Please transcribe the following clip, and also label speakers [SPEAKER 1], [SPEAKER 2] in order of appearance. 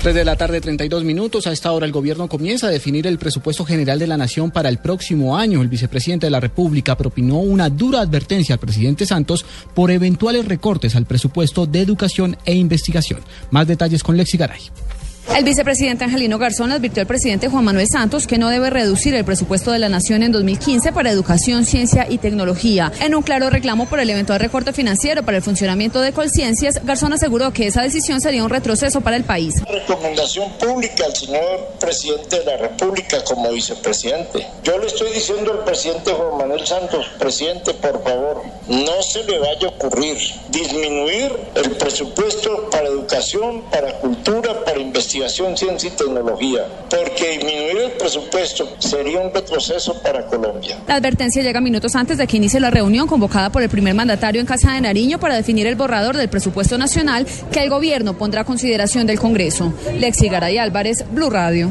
[SPEAKER 1] 3 de la tarde, 32 minutos. A esta hora el gobierno comienza a definir el presupuesto general de la nación para el próximo año. El vicepresidente de la República propinó una dura advertencia al presidente Santos por eventuales recortes al presupuesto de educación e investigación. Más detalles con Lexi Garay.
[SPEAKER 2] El vicepresidente Angelino Garzón advirtió al presidente Juan Manuel Santos que no debe reducir el presupuesto de la nación en 2015 para educación, ciencia y tecnología. En un claro reclamo por el eventual recorte financiero para el funcionamiento de Colciencias, Garzón aseguró que esa decisión sería un retroceso para el país.
[SPEAKER 3] Recomendación pública al señor presidente de la República como vicepresidente. Yo le estoy diciendo al presidente Juan Manuel Santos, presidente, por favor, no se le vaya a ocurrir disminuir el presupuesto para educación, para cultura, investigación ciencia y tecnología, porque disminuir el presupuesto sería un retroceso para Colombia.
[SPEAKER 2] La advertencia llega minutos antes de que inicie la reunión convocada por el primer mandatario en Casa de Nariño para definir el borrador del presupuesto nacional que el gobierno pondrá a consideración del Congreso. Lexi Garay Álvarez, Blue Radio.